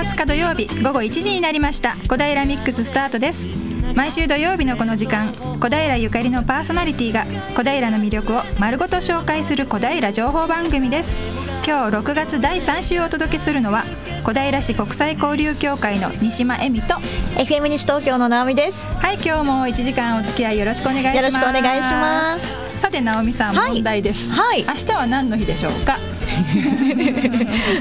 20日土曜日午後1時になりました。小平ミックススタートです。毎週土曜日のこの時間小平ゆかりのパーソナリティが小平の魅力を丸ごと紹介する小平情報番組です。今日6月第3週をお届けするのは小平市国際交流協会の西間恵美と FM 西東京の直美です。はい今日も1時間お付き合いよろしくお願いします。よろしくお願いします。さて直美さん、はい。問題です、はい。明日は何の日でしょうか？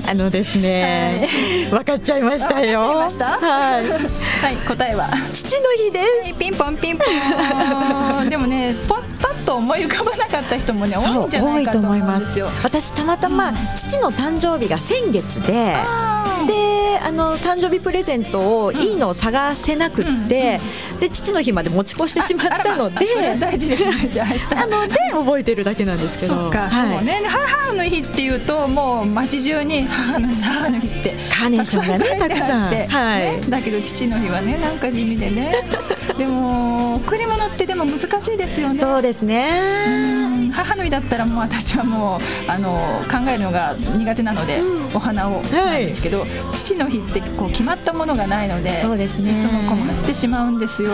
あのですね、分かっちゃいましたよ。はい。はい答えは？父の日です。はいピンポンピンポン。でもねパッパッと思い浮かばなかった人もね多いんじゃないかと思うんですよ。私たまたま、父の誕生日が先月でであの誕生日プレゼントをいいのを探せなくって、で父の日まで持ち越してしまったのでまあ大事ですねじゃあ明日。で覚えてるだけなんですけど。そうね。母の日っていうともう街中に母の日母の日ってカーネーションがねたくさん。はい。ねだけど父の日はねなんか地味でね。でも贈り物ってでも難しいですよね。そうですね。うん。母の日だったらもう私はもうあの考えるのが苦手なので、お花をなんですけど、父の日ってこう決まったものがないのでそうですね。いつも困ってしまうんですよ。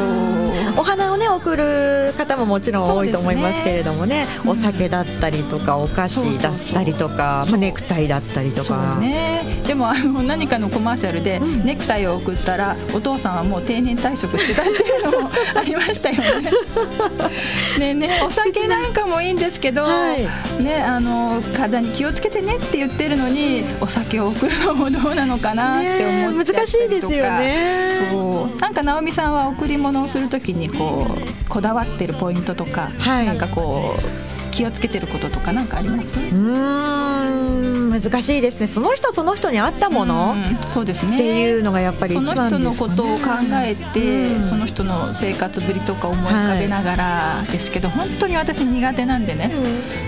お花をね送る方ももちろん多いと思いますけれどもねお酒だったりとかお菓子だったりとかまあ、ネクタイだったりとか、ね、でもあの何かのコマーシャルでネクタイを送ったらお父さんはもう定年退職してたっていうのもありましたよね。ねえねえお酒なんかもいいんですけど、はい。ねあの体に気をつけてねって言ってるのにお酒を送るのもどうなのかなって思っちゃったりとか、ねえ難しいですよね。そう。なんか直美さんは贈り物をするときにこうこだわってるポイントとか、はい。なんかこう気をつけてることとかなんかあります？うーん難しいですね。その人その人に合ったものうんそうですね。っていうのがやっぱりその一番です人のことを考えて、うん。その人の生活ぶりとか思い浮かべながらですけど、本当に私苦手なんでね、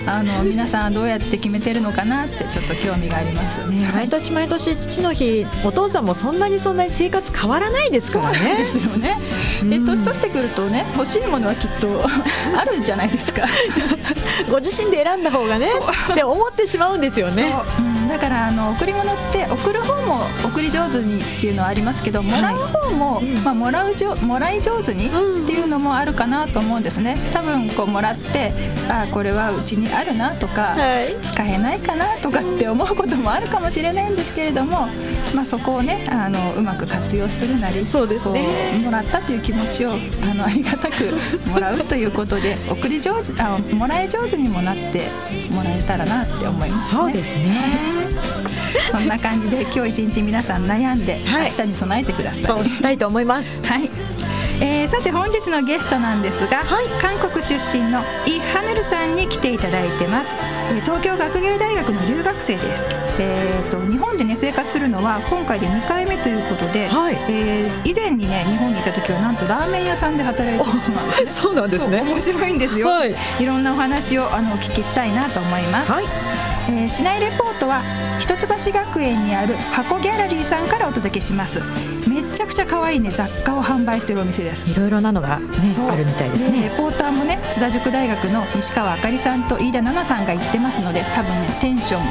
あの皆さんはどうやって決めてるのかなってちょっと興味があります。ね毎年毎年父の日お父さんもそんなにそんなに生活変わらないですからでねすよね。で年取ってくるとね欲しいものはきっと あるんじゃないですか。ご自身で選んだ方がねって思ってしまうんですよねだからあの贈り物って贈る方も贈り上手にっていうのはありますけどもらう方も、まあ、もらうじょもらい上手にっていうのもあるかなと思うんですね。多分こうもらってあこれはうちにあるなとか、はい。使えないかなとかって思うこともあるかもしれないんですけれども、まあ、そこをねあのうまく活用するなりそうですね。もらったという気持ちをあのありがたくもらうということで贈り上手あもらい上手にもなってもらえたらなって思いますね。そうですねそんな感じで今日一日皆さん悩んで、はい。明日に備えてください。そうしたいと思います。はい。えーさて本日のゲストなんですが、韓国出身のイ・ハヌルさんに来ていただいてます、えー東京学芸大学の留学生です、えー、と日本でね生活するのは今回で2回目ということで、はい。えー以前にね日本にいた時はなんとラーメン屋さんで働いてる そうなんですね。そうなんですね。面白いんですよ、はい。い、ろんなお話をあのお聞きしたいなと思います、はいえー市内レポートは一橋学園にある箱ギャラリーさんからお届けします。めちゃくちゃ可愛いね雑貨を販売してるお店です。いろいろなのがねあるみたいですレねポーターもね津田塾大学の西川あかりさんと飯田奈々さんが言ってますので多分ねテンション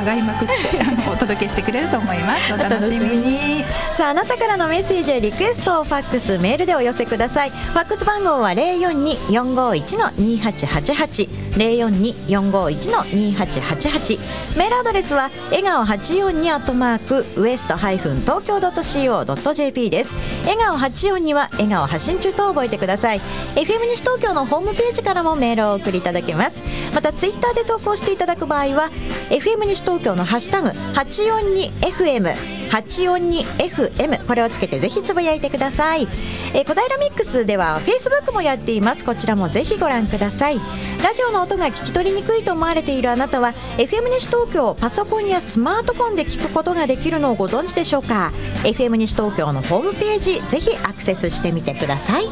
上がりまくって お届けしてくれると思います。お楽しみに。さああなたからのメッセージやリクエストをファックスメールでお寄せください。ファックス番号は042-451-2888 042-451-2888メールアドレスは笑顔842アットマークウエストハイフン東京 .co.jp です。笑顔842は笑顔発信中と覚えてください。FM 西東京のホームページからもメールをお送りいただけます。またツイッターで投稿していただく場合は FM 西東京のハッシュタグ 842FM 842FM これをつけてぜひつぶやいてください、えー小平ミックスでは Facebook もやっています。こちらもぜひご覧ください。ラジオの音が聞き取りにくいと思われているあなたは FM 西東京パソコンやスマートフォンで聞くことができるのをご存知でしょうか？FM 西東京のホームページぜひアクセスしてみてください。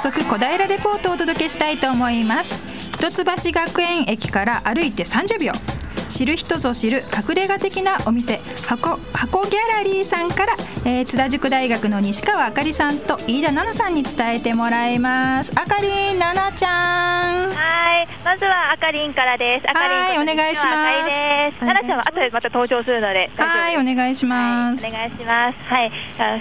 速小平レポートをお届けしたいと思います。一橋学園駅から歩いて30秒。知る人ぞ知る隠れ家的なお店。箱箱ギャラリーさんから、えー、津田塾大学の西川あかりさんと飯田奈々さんに伝えてもらいます。あかりん奈々ちゃん。はい。まずはあかりんからです。あかりんお願いします。奈々ちゃんは後でまた登場するので。はいお願いします、はい、お願いします。はい。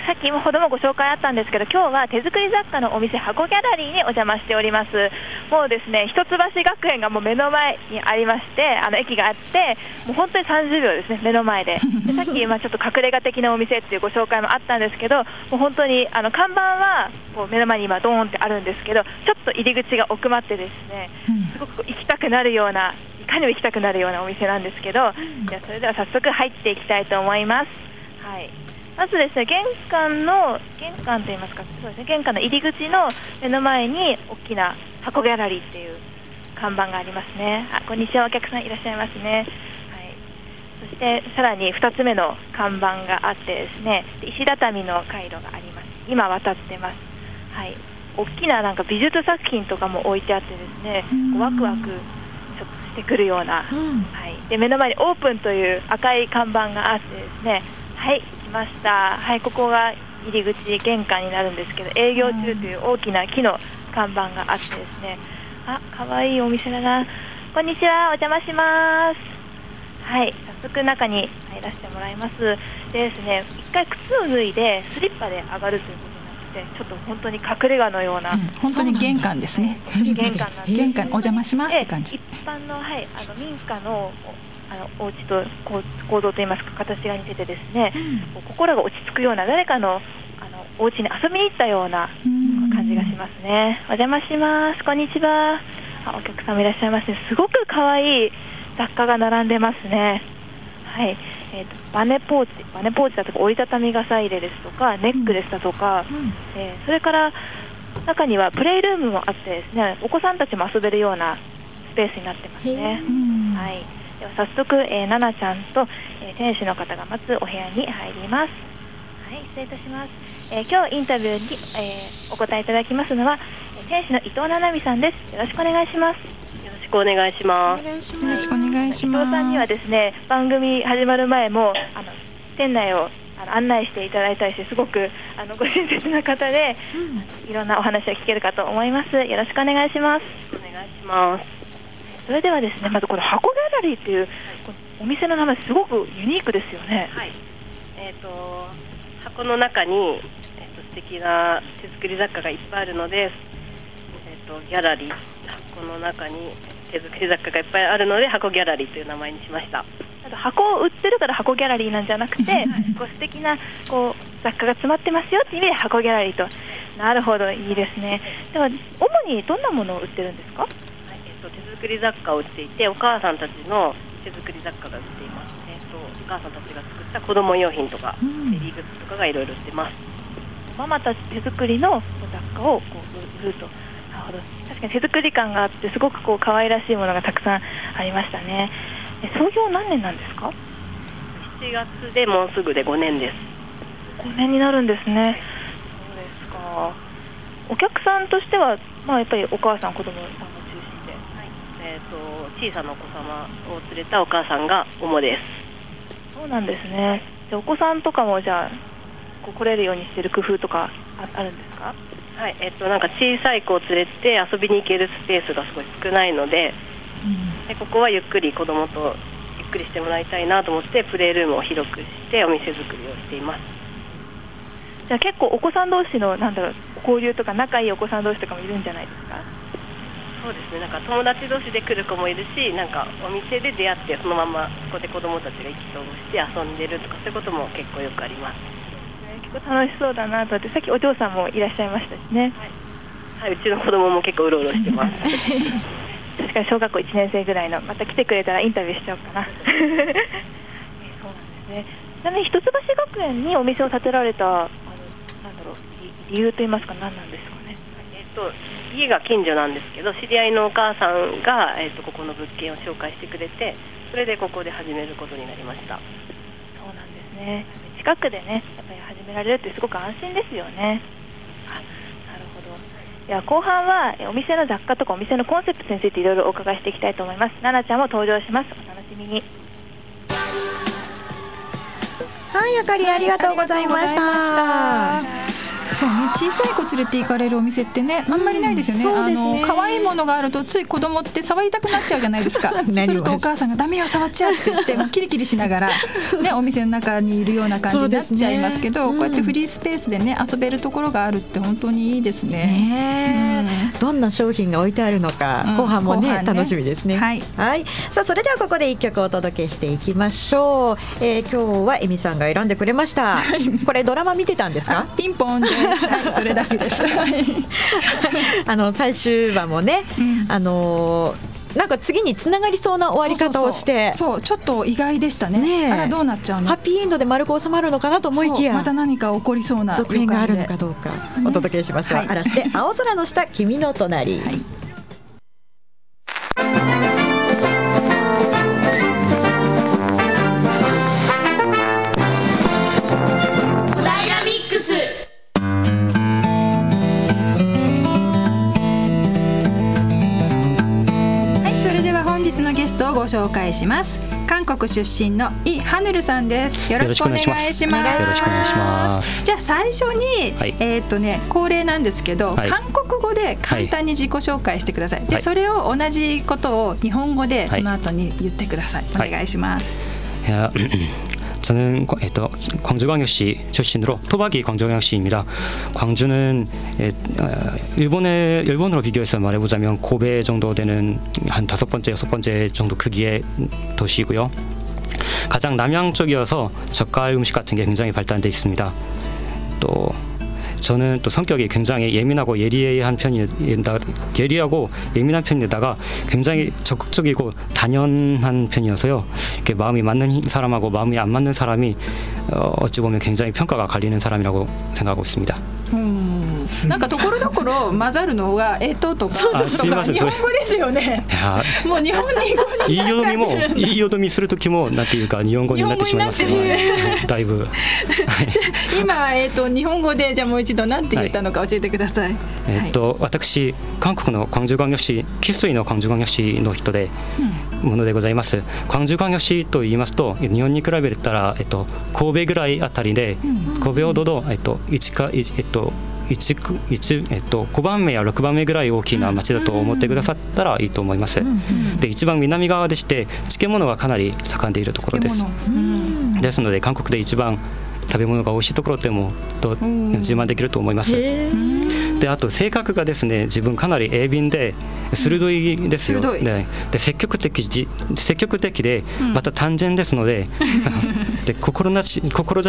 さっきほどもご紹介あったんですけど今日は手作り雑貨のお店箱ギャラリーにお邪魔しております。もうですね一橋学園がもう目の前にありましてあの駅があってもう本当に30秒ですね目の前で。でさっきまちょっと隠れ家的なお店っていうご紹介もあったんですけどもう本当にあの看板はこう目の前に今ドーンってあるんですけどちょっと入り口が奥まってですねすごく行きたくなるようないかにも行きたくなるようなお店なんですけどじゃそれでは早速入っていきたいと思います。はい。まずですね玄関の玄関といいますかそうですね玄関の入り口の目の前に大きな箱ギャラリーっていう看板がありますね。あこんにちはお客さんいらっしゃいますね。はい。そしてさらに2つ目の看板があってですね石畳の回路があります。今渡ってます。はい。大きななんか美術作品とかも置いてあってですね、ワクワクちょっとしてくるような、うん、はい。で目の前にオープンという赤い看板があってですね、はい来ました。はい、ここが入り口玄関になるんですけど営業中という大きな木の看板があってですねあ可愛いお店だな。こんにちは。お邪魔します。はい。早速中に入らせてもらいます。でですね一回靴を脱いでスリッパで上がるということになってちょっと本当に隠れ家のような、うん、本当に玄関ですね。玄関なんで玄関お邪魔しますって感じ。一般のはいあの民家のあのお家と構造といいますか形が似ててですね、うん、心が落ち着くような誰かのあのお家に遊びに行ったような感じがしますね。お邪魔します。こんにちは。あお客様いらっしゃいますね。すごく可愛い雑貨が並んでますね。はい、えーと、バネポーチ、バネポーチだとか折りたたみ傘入れですとか、ネックレスだとか、うん、えー、それから中にはプレイルームもあってですね、お子さんたちも遊べるようなスペースになってますね。はい、では早速、えー、ナナちゃんと、えー、店主の方が待つお部屋に入ります。はい、失礼いたします。えー、今日インタビューに、えー、お答えいただきますのは店主の伊藤七海さんです。よろしくお願いします。よろしくお願いします。よろしくお願いします。伊藤さんにはですね番組始まる前もあの店内をあの案内していただいたりしてすごくあのご親切な方で、うん、いろんなお話を聞けるかと思います。よろしくお願いします。お願いします。それではですねまずこの箱ギャラリーっていうお店の名前すごくユニークですよね。はい。えっ、ー、と箱の中に素敵な手作り雑貨がいっぱいあるので、えーと、ギャラリー箱の中に手作り雑貨がいっぱいあるので箱ギャラリーという名前にしました。箱を売ってるから箱ギャラリーなんじゃなくてこう素敵なこう雑貨が詰まってますよっていう意味で箱ギャラリーとなるほどいいですね。では主にどんなものを売ってるんですか、はいえーと、手作り雑貨を売っていてお母さんたちの手作り雑貨が売っています、えーと、とお母さんたちが作った子供用品とか、うん、ベリーグッズとかがいろいろ売ってますママたち手作りの雑貨をこう売るとなるほど。確かに手作り感があってすごくこう可愛らしいものがたくさんありましたね。創業何年なんですか？7月でもうすぐで5年です。5年になるんですね、はい、そうですか。お客さんとしては、まあ、やっぱりお母さん子供さんが中心で、はい。えーと、と小さなお子様を連れたお母さんが主です。そうなんですね。でお子さんとかもじゃあこう来れるようにしてる工夫とかあるんですか？はいえっと、なんか小さい子を連れて遊びに行けるスペースがすごい少ないのでうん、でここはゆっくり子供とゆっくりしてもらいたいなと思ってプレールームを広くしてお店作りをしています。じゃあ結構お子さん同士のなんだろう交流とか仲いいお子さん同士とかもいるんじゃないですか？そうですね。なんか友達同士で来る子もいるしなんかお店で出会ってそのままそこで子供たちが意気投合して遊んでるとかそういうことも結構よくあります結構楽しそうだなとってさっきお嬢さんもいらっしゃいましたしね、はい、はい、うちの子供も結構うろうろしてます。確かに小学校1年生ぐらいのまた来てくれたらインタビューしちゃおうかな。そうなんですね。ちなみに一橋学園にお店を建てられたあのなんだろう理由といいますか何なんですかね、えっと家が近所なんですけど知り合いのお母さんが、えっと、ここの物件を紹介してくれてそれでここで始めることになりました。そうなんですね。近くでね始められるってすごく安心ですよね。あなるほど。では後半はお店の雑貨とかお店のコンセプトについていろいろお伺いしていきたいと思います。奈々ちゃんも登場します。お楽しみみに。はいあかりありがとうございましたそうね、小さい子連れて行かれるお店ってね、あんまりないですよね。そうですね。可愛いものがあるとつい子供って触りたくなっちゃうじゃないですか。そうするとお母さんがダメよ触っちゃうって言って、もうキリキリしながらねお店の中にいるような感じになっちゃいますけど、ねうんこうやってフリースペースでね遊べるところがあるって本当にいいですね。ねえ。どんな商品が置いてあるのか、うん。後半もね後半ね。楽しみですね。はい。さあそれではここで一曲お届けしていきましょう、えー、今日はエミさんが選んでくれました、これドラマ見てたんですか？あピンポンで。す。はい、それだけです。はい。あの最終話もね、うん。あのーなんか次につながりそうな終わり方をして。そうちょっと意外でしたね。ねえ。あらどうなっちゃうの？ハッ。ピーエンドで丸く収まるのかなと思いきや。また何か起こりそうな続編があるのかどうかお届けしましょう、はい。嵐で青空の下君の隣、はい紹介します。韓国出身のイ・ハヌルさんです。よろしくお願いします。よろしくお願いしますじゃあ最初に、はいえーっとね恒例なんですけど、はい韓国語で簡単に自己紹介してください。で、はいそれを同じことを日本語ではいその後に言ってください。はいお願いします。 야, 저는 또, 광주광역시 출신으로 토박이 광주광역시입니다. 광주는 에, 어, 일본의 일본으로 비교해서 말해보자면 고베 정도 되는 한 다섯 번째 여섯 번째 정도 크기의 도시고요. 가장 남양 쪽이어서 젓갈 음식 같은 게 굉장히 발달돼 있습니다. 또 저는 또 성격이 굉장히 예민하고 예리한 편이다 예리하고 예민한 편에다가 굉장히 적극적이고 단연한 편이어서요 이렇게 마음이 맞는 히- 사람하고 마음이 안 맞는 사람이 어, 어찌 보면 굉장히 평가가 갈리는 사람이라고 생각하고 있습니다. なんかところどころ混ざるのが「えっと」とかとか日本語ですよね。もう日本に言 いよみも言いよみする時もなんていうか日本語になってしまいますよね。だいぶ。じゃ今、えっと、日本語でじゃもう一度なんて言ったのか教えてください、えっと、私韓国の漢字漢魚キスイの漢字漢魚師の人で、ものでございます。漢字漢魚師と言いますと日本に比べたら、えっと、神戸ぐらいあたりで、神戸ほどど、えっと、1か、えっと一区一えっと5番目や6番目ぐらい大きな町だと思ってくださったらいいと思います。で一番南側でして漬物がかなり盛んでいるところです。ですので韓国で一番食べ物が美味しいところでもと自慢できると思います。であと性格がですね自分かなり鋭敏で鋭いですよ、鋭い。でで積極的じ積極的でまた単純ですので, で志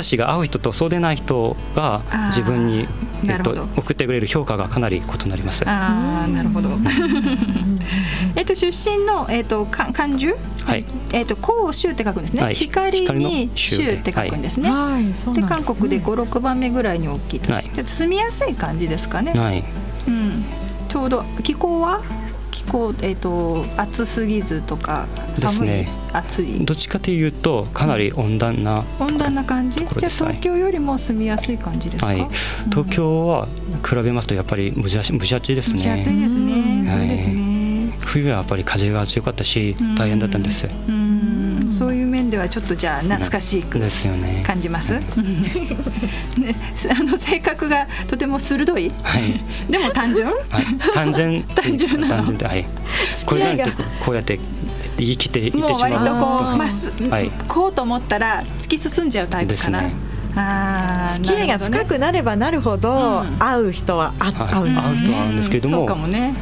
志が合う人とそうでない人が自分に、えっと送ってくれる評価がかなり異なります。ああなるほど。えっと出身のえっとか漢字はいえっと光州って書くんですね。はい光に州州って書くんですね。はいで韓国で五六番目ぐらいに大きい都市。はいちょっと住みやすい感じですかね。はいうん。ちょうど気候は？気候えっと暑すぎずとか寒い、ね暑いどっちかというとかなり温暖な、温暖な感じ？じゃあ東京よりも住みやすい感じですか？はい、東京は比べますとやっぱり蒸し暑蒸し暑いです蒸し暑いねですね。そうですはいね。冬はやっぱり風が強かったし大変だったんです、うん。そういう面ではちょっとじゃあ懐かしく感じます？ね、す あの性格がとても鋭い？はい。でも単純？はい、単純。単純なの？単純ではい。これなくてこうやって言い切って言っもうてしまう割とことうまっす、はい。こうと思ったら突き進んじゃうタイプかな。ですね付き合いが深くなるばなるほど、うん。会う人はあはい。会う。人は会うんですけれども。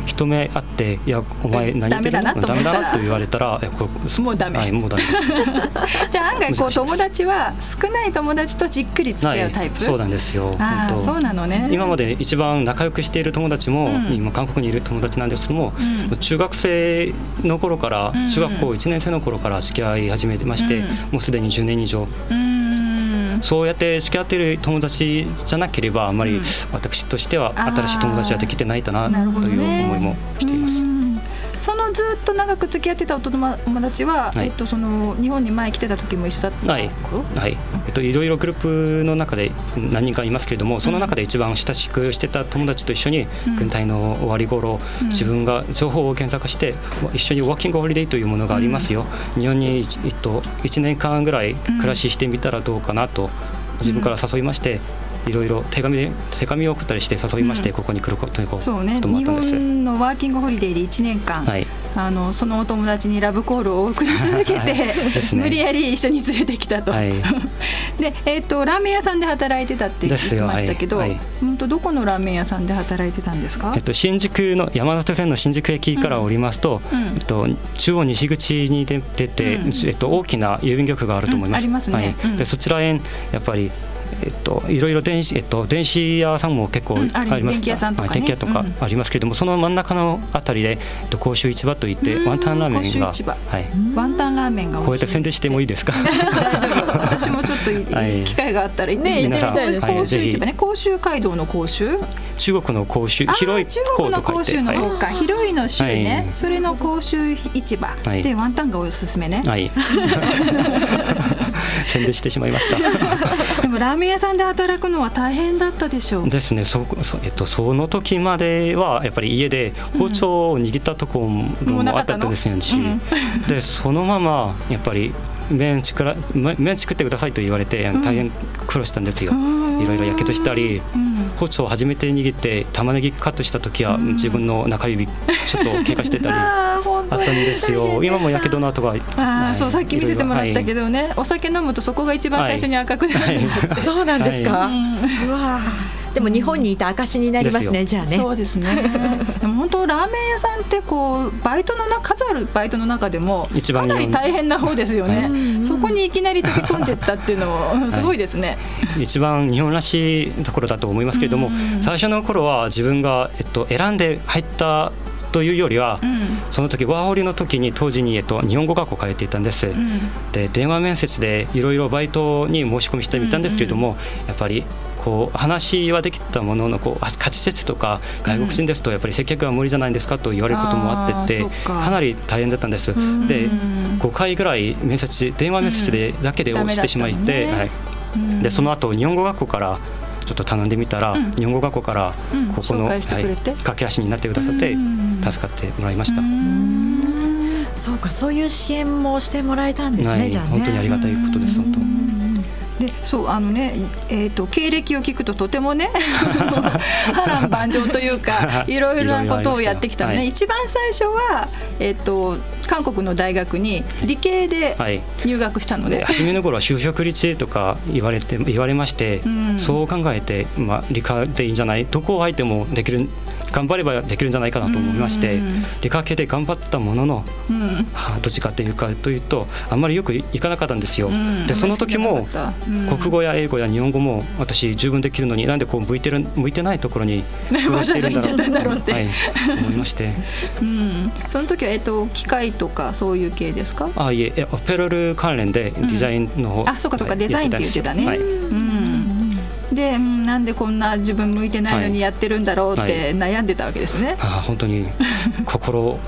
一目会って「いやお前何言ってるダメだなと思った。らダメだな」と言われたらいやこれもうダメ。はい、もうダメです。じゃあ案外こう友達は少ない友達とじっくり付き合うタイプ？はい、そうなんですよ。ああ、本当。そうなのね。今まで一番仲良くしている友達も、うん。今韓国にいる友達なんですけども、うん。中学生の頃から、うん。中学校1年生の頃から付き合い始めてまして、うん。もうすでに10年以上。うーん。そうやって付き合っている友達じゃなければあまり、うん。私としては新しい友達はできてないかなという思いもしています。ずっと長く付き合ってたお友達は、はい。えっと、その日本に前来てた時も一緒だったはい。頃？はい。えっと、いろいろグループの中で何人かいますけれどもその中で一番親しくしてた友達と一緒にうん。軍隊の終わり頃、うん。自分が情報を検索して一緒にワーキングホリデーというものがありますよ、日本に、えっと、1年間ぐらい暮らししてみたらどうかなと自分から誘いまして、いろいろ手紙で手紙を送ったりして誘いまして、うん。ここに来ることにこそうね。日。本のワーキングホリデーで1年間、はい。あのそのお友達にラブコールを送り続けて、ね。無理やり一緒に連れてきたと、はい。で、えっとラーメン屋さんで働いてたって言ってましたけど、はい。はい。本当どこのラーメン屋さんで働いてたんですか、えっと、新宿の山手線の新宿駅から降りますと、うん。えっと、中央西口に出出て、うん。えっと、大きな郵便局があると思います。うん。ありますね。でそちらへやっぱりえっと、いろいろ電子、えっと、電子屋さんも結構うんあります、電気屋さんとかね。はい電気屋とかうん。ありますけれども、その真ん中のあたりで、えっと、甲州市場といって、うん。ワンタンラーメンが、はい、ワンタンラーメンが美こうや味していっ宣伝してもいいですか？大丈夫。私もちょっとい、はい。機会があったら行ってみね行ってみたいです。はい。甲州市場ね。甲州街道の甲州？中国の甲州あー広い中国の甲州のはい。方か、広いの州ね、はい。それの甲州市場、はい。でワンタンがおすすめね、はい。宣伝してしまいました。でもラーメン屋さんで働くのは大変だったでしょう。ですね。そそ,、えっと、その時まではやっぱり家で包丁を握ったところもあったたんですよ、うんでそのままやっぱり麺作らめ麺作ってくださいと言われて大変苦労したんですよ、いろいろやけどしたり、うん包丁を初めて握って玉ねぎカットした時はうん。自分の中指ちょっと怪我してたり あったんですよ。今もやけどの跡があはいーそうさっき見せてもらったけど、どね、お酒飲むとそこが一番最初に赤くなる。んですって、そうなんですか、はうわーでも日本にいた証になりますねじゃあね。そうですね。でも本当ラーメン屋さんってこうバイトのな数あるバイトの中でも一番かなり大変な方ですよね、はい。そこにいきなり飛び込んでったっていうのもすごいですね、一番日本らしいところだと思いますけれども、うん最初の頃は自分が、えっと、選んで入ったというよりは、うん。その時ワーホリの時に当時に、えっと、日本語学校通っていたんです、うんで電話面接でいろいろバイトに申し込みしてみたんですけれども、やっぱりこう話はできたもののこうあ価値説とか外国人ですとやっぱり接客は無理じゃないですかと言われることもあっててか。かなり大変だったんです。ん。でうん5回ぐらい面接電話面接でだけで押してしまったのねはい、うん。でその後日本語学校からちょっと頼んでみたら、うん。日本語学校からうん。ここの、紹介してくれて。はい駆け足になってくださってうん。助かってもらいました。そうかそういう支援もしてもらえたんですね、はいじゃあね。本当にありがたいことです本当。でそうあのね、えー、と経歴を聞くととてもね 波乱万丈というか いろいろなことをやってきたのね、はい。一番最初は、えー、と韓国の大学に理系ではい。入学したので、で。初めの頃は就職率とか言われて言われまして、うん。そう考えて、まあ、理科でいいんじゃない？どこを相手もできる頑張ればできるんじゃないかなと思いまして、うん。理科系で頑張ったもののうん。はあどっちかというかというとあんまりよくいかなかったんですよ。うん。でその時も国語や英語や日本語も私十分できるのになんでこう向いてる向いてないところに苦労しているんだろうって。はい、思いまして。うん、その時は、えー、と機械とかそういう系ですか？あいええオペロル関連でデザインの方、あそうかそうかはいデザインって言ってたね、はいうん、で、うんなんでこんな自分向いてないのはいにやってるんだろうっはてい悩んでたわけですね。あ本当に 心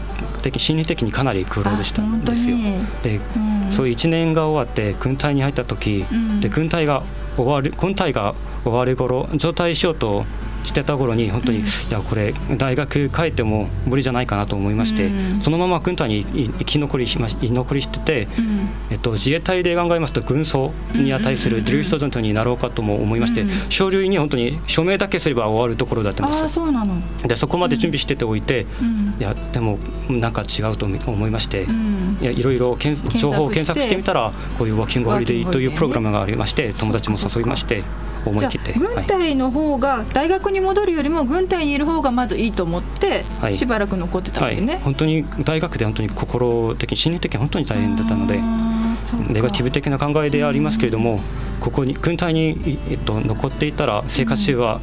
的心理的にかなり苦労でしたんですよ。で、うんそういう1年が終わって軍隊に入った時、うんで軍隊が終わる軍隊が終わる頃状態しようとしてた頃に本当に、いやこれ大学帰っても無理じゃないかなと思いまして、うん。そのまま軍隊にい生き残りしまし居残りしてて、うん。えっと、自衛隊で考えますと軍曹に値するディルストジェントになろうかとも思いまして、うん。書類に本当に署名だけすれば終わるところだったんです。そうなの。でそこまで準備してておいて、うん。いやでもなんか違うと思いまして、うん。いやいろいろ情報を検索してみたらこういうワーキングホリデーというプログラムがありまして友達も誘いまして思い切って。あ軍隊の方が大学に戻るよりも軍隊にいる方がまずいいと思ってはい。しばらく残ってたわはい、けね。本当に大学で本当に心的心理的に本当に大変だったのでネガティブ的な考えでありますけれどもここに軍隊に、いえっと、残っていたら生活習は、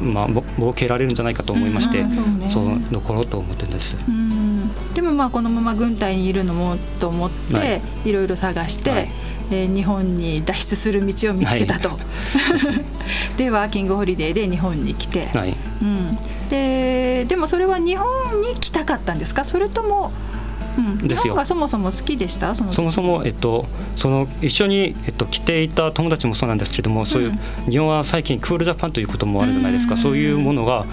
まあ、も設けられるんじゃないかと思いまして、うんうね。そう残ろうと思ってるんです。うん。でもまあこのまま軍隊にいるのもと思って、はい。い、ろいろ探して、はいえー日本に脱出する道を見つけたと。でワーキングホリデーで日本に来て、はい。うん、ででもそれは日本に来たかったんですか？それともうん、ですよ。日本がそもそも好きでした？その時。そもそも、えっと、その一緒に、えっと、来ていた友達もそうなんですけれどもそういう、日本は最近クールジャパンということもあるじゃないですか、うん。そういうものが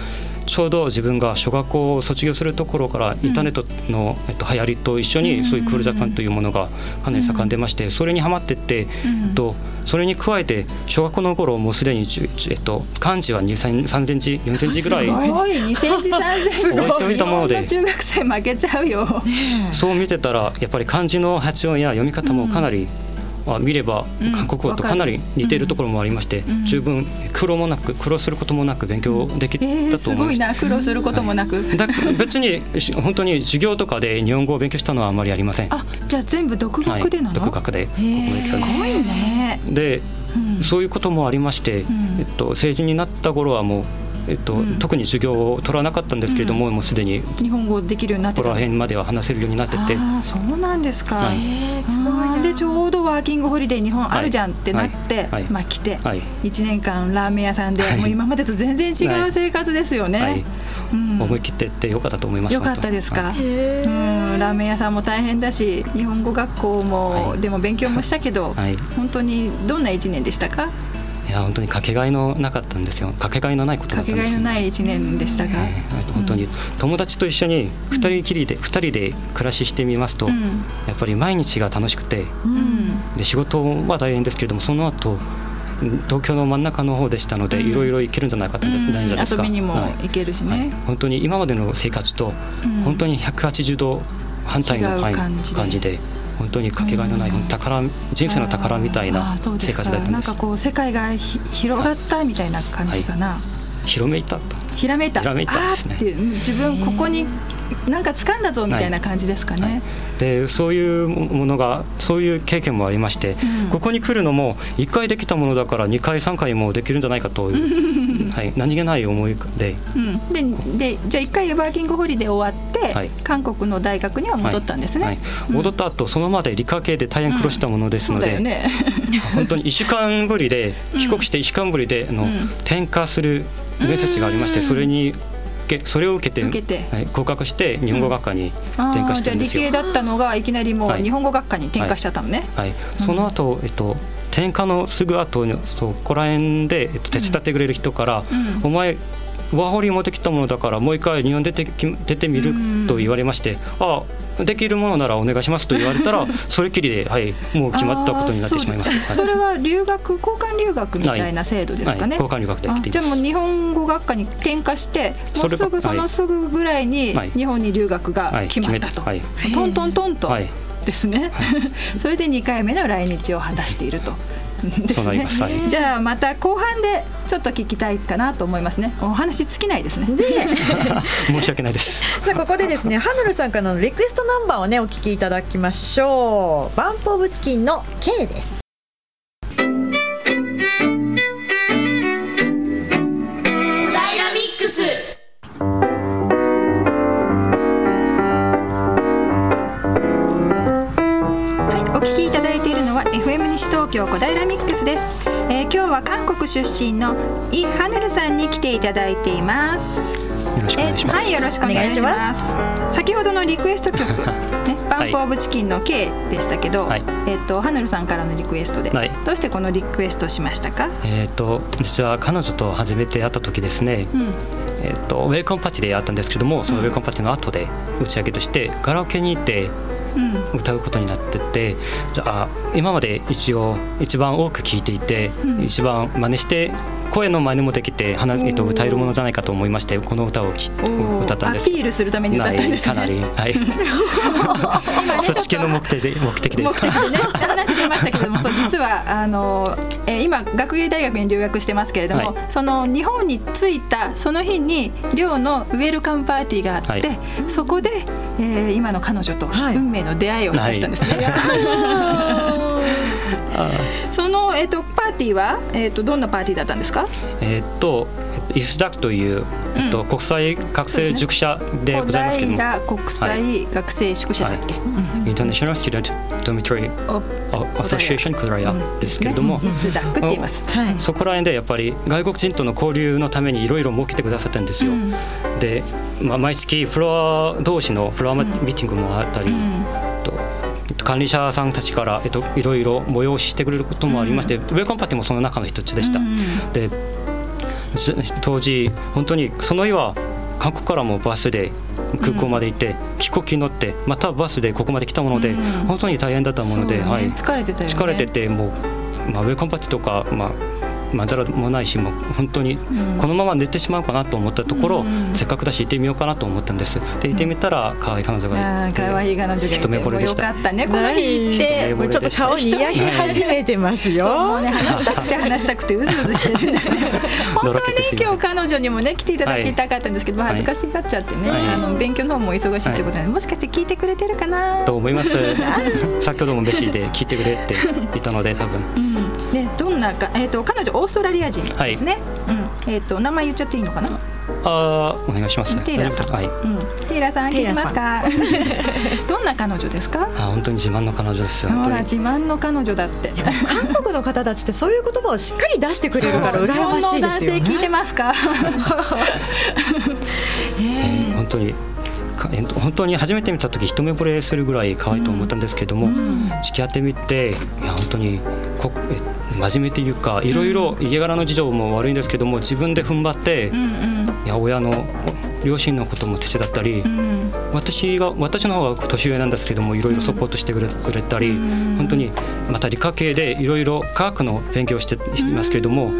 ちょうど自分が小学校を卒業するところからインターネットの、えっと、流行りと一緒にそういうクールジャパンというものがかなり盛んでましてそれにハマってって、うんえっと、それに加えて小学校の頃もうすでに、えっと、漢字は2 3センチ4センチぐらいすごい。2センチ3センチ置いておい。たもので中学生負けちゃうよ、そう見てたらやっぱり漢字の発音や読み方もかなり、あ見ればうん韓国語とかなり似ているところもありまして、ん。十分苦労もなく苦労することもなく勉強できたえー、とすごい思います。な。苦労することもなく、だ別にし本当に授業とかで日本語を勉強したのはあまりありません。あじゃあ全部独学でなの、はい、独学でへーす。ごいね、で、うん。そういうこともありまして、ん。えっと、成人になった頃はもう、えっとうん。特に授業を取らなかったんですけれども、もうすでに日本語できるようになってた。ここら辺までは話せるようになってて。ああそうなんですか、はい。えー、すごいでちょうどワーキングホリデー日本あるじゃんってなって、はい。はい。まあ来て、はい。1年間ラーメン屋さんで、はい。もう今までと全然違う生活ですよね、はい。うん。思い切ってってよかったと思います。よかったですか、はい。うん。ラーメン屋さんも大変だし日本語学校も、はい。でも勉強もしたけど、はい。本当にどんな1年でしたか？いや本当にかけがえのなかったんですよ。かけがえのないことだかけったんですよ。がえのない1年でしたが、えー本当に友達と一緒に二人きりで二人で暮らししてみますと、うん。やっぱり毎日が楽しくてうん。で仕事は大変ですけれどもその後うん東京の真ん中の方でしたので、うん。いろいろ行けるんじゃないかって、うんないんじゃないですか。遊びにもはい行けるしね、はい。本当に今までの生活とうん。本当に180度反対の感じで本当にかけがえのない、宝人生の宝みたいあな生活だったんです。なんかこう世界がひ広がったみたいな感じかな、広めいた。とひらめいた。ひらめいたですね。あーっていう。うん自分ここになんか掴んだぞみたいな感じですかね、でそういうものがそういう経験もありまして、うん。ここに来るのも1回できたものだから2回3回もできるんじゃないかという、はい、何気ない思いで、うん、ででじゃあ一回ワーキングホリデー終わって、はい。韓国の大学には戻ったんですね、はい。戻った後そのまで理科系で大変苦労したものですので、だよね。本当に1週間ぶりで帰国して1週間ぶりであの、うん。転科する面接がありまして、うん。それにけそれを受けて受けて。はい、合格して日本語学科に転科してるんですよ。系だったのがいきなりもうはい。日本語学科に転科しちゃったのね、はい、その後、えっと転科のすぐ後にそこら辺で、えっと、手伝ってくれる人から、うん。お前ワーホリ持ってきたものだからもう一回日本出てき出てみるうんと言われまして、ああできるものならお願いしますと言われたら それきりで、はい、もう決まったことになってしまいます。あーそれは留学交換留学みたいな制度ですかね、はい、交換留学で来てじゃあもう日本語学科に転科してもうすぐそのすぐぐらいにはい。日本に留学がはい決まったと、はいトントントンとはい。ですね、それで2回目の来日を果たしていると。ですね。じゃあまた後半でちょっと聞きたいかなと思いますね。お話尽きないですね。申し訳ないです。さあここでですねハヌルさんからのリクエストナンバーをねお聞きいただきましょう。バンプオブチキンの K ですただいているのは FM 西東京小平ミックスです、えー今日は韓国出身のイ・ハヌルさんに来ていただいていますよろしくお願いします。はい、よろしくお願いします。先ほどのリクエスト曲、ね、 BUMP OF CHICKEN の K でしたけど、はいえっ、とハヌルさんからのリクエストで、はいどうしてこのリクエストしましたか？えっ、と実は彼女と初めて会った時ですね、うん、えっ、とウェルカムパーティーで会ったんですけども、そのウェルカムパーティーの後で打ち上げとしてカラオケに行ってうん、歌うことになっててじゃあ今まで一応一番多く聴いていて、うん。一番真似して声の真似もできて話、えっと、歌えるものじゃないかと思いましてこの歌を歌ったんですアピールするために歌ったんですね。はいかなりはいそっち系の目的で目的で目的でね話出ましたけどもそう実はあの、えー今学芸大学に留学してますけれども、はいその日本に着いたその日に寮のウェルカムパーティーがあって、はいそこで、えー今の彼女とはい運命の出会いを果たしたんですね。その、えっと、パーティーは、えっと、どんなパーティーだったんですか？えーっとイスダックという、えっと、国際学生塾舎でございますけども、小平国際学生宿舎だっけ、インターナショナル・スチューデント・ドミトリー・アソシエーション・クラヤですけれども、イスダックって言います。はい。そこら辺でやっぱり外国人との交流のためにいろいろ設けてくださったんですよ。で、まあ、毎月フロア同士のフロアミーティングもあったり、と管理者さんたちから、えっと、いろいろ催ししてくれることもありまして、ウェルカムパーティーもその中の一つでした。でず当時本当にその日は韓国からもバスで空港まで行って、飛行機に乗ってまたバスでここまで来たもので、本当に大変だったもので、ね。はい、疲れてたよね。疲れててもう、まあ、ウェルカムパーティーとか、まあ、まんざらもないしもう本当にこのまま寝てしまうかなと思ったところ、せっかくだし行ってみようかなと思ったんです。で行ってみたら可愛い彼女がいて可愛い彼女がいて一目惚れでした。よかったね。この日行ってもうちょっと顔にやり始めてますよ。そうもうね話したくて 話したくてうずうずしてるんですよ。本当はね今日彼女にもね来ていただきたかったんですけど、はい。恥ずかしがっちゃってね、はい。あの勉強の方も忙しいってことで、もしかして聞いてくれてるかな？と思います。先ほどもベシーで聞いてくれって言ったので多分うんね、どんなか、えー、と彼女オーストラリア人ですね、うん。えー、と名前言っちゃっていいのかな？あーお願いします。テイラーさん、はい。うん、テイラーさん。聞いてますか？どんな彼女ですか？あ本当に自慢の彼女です本当に。ほら自慢の彼女だって。韓国の方たちってそういう言葉をしっかり出してくれるから 羨ましいですよ日本の男性聞いてね。ますか？えー。本当に本当に初めて見た時一目惚れするぐらい可愛いと思ったんですけども、付き合ってみていや本当にこえ真面目というかいろいろ家柄の事情も悪いんですけども自分で踏ん張って、いや親の両親のことも手伝ったり、私が私の方が年上なんですけどもいろいろサポートしてくれたり、本当にまた理科系でいろいろ科学の勉強をしていますけれども、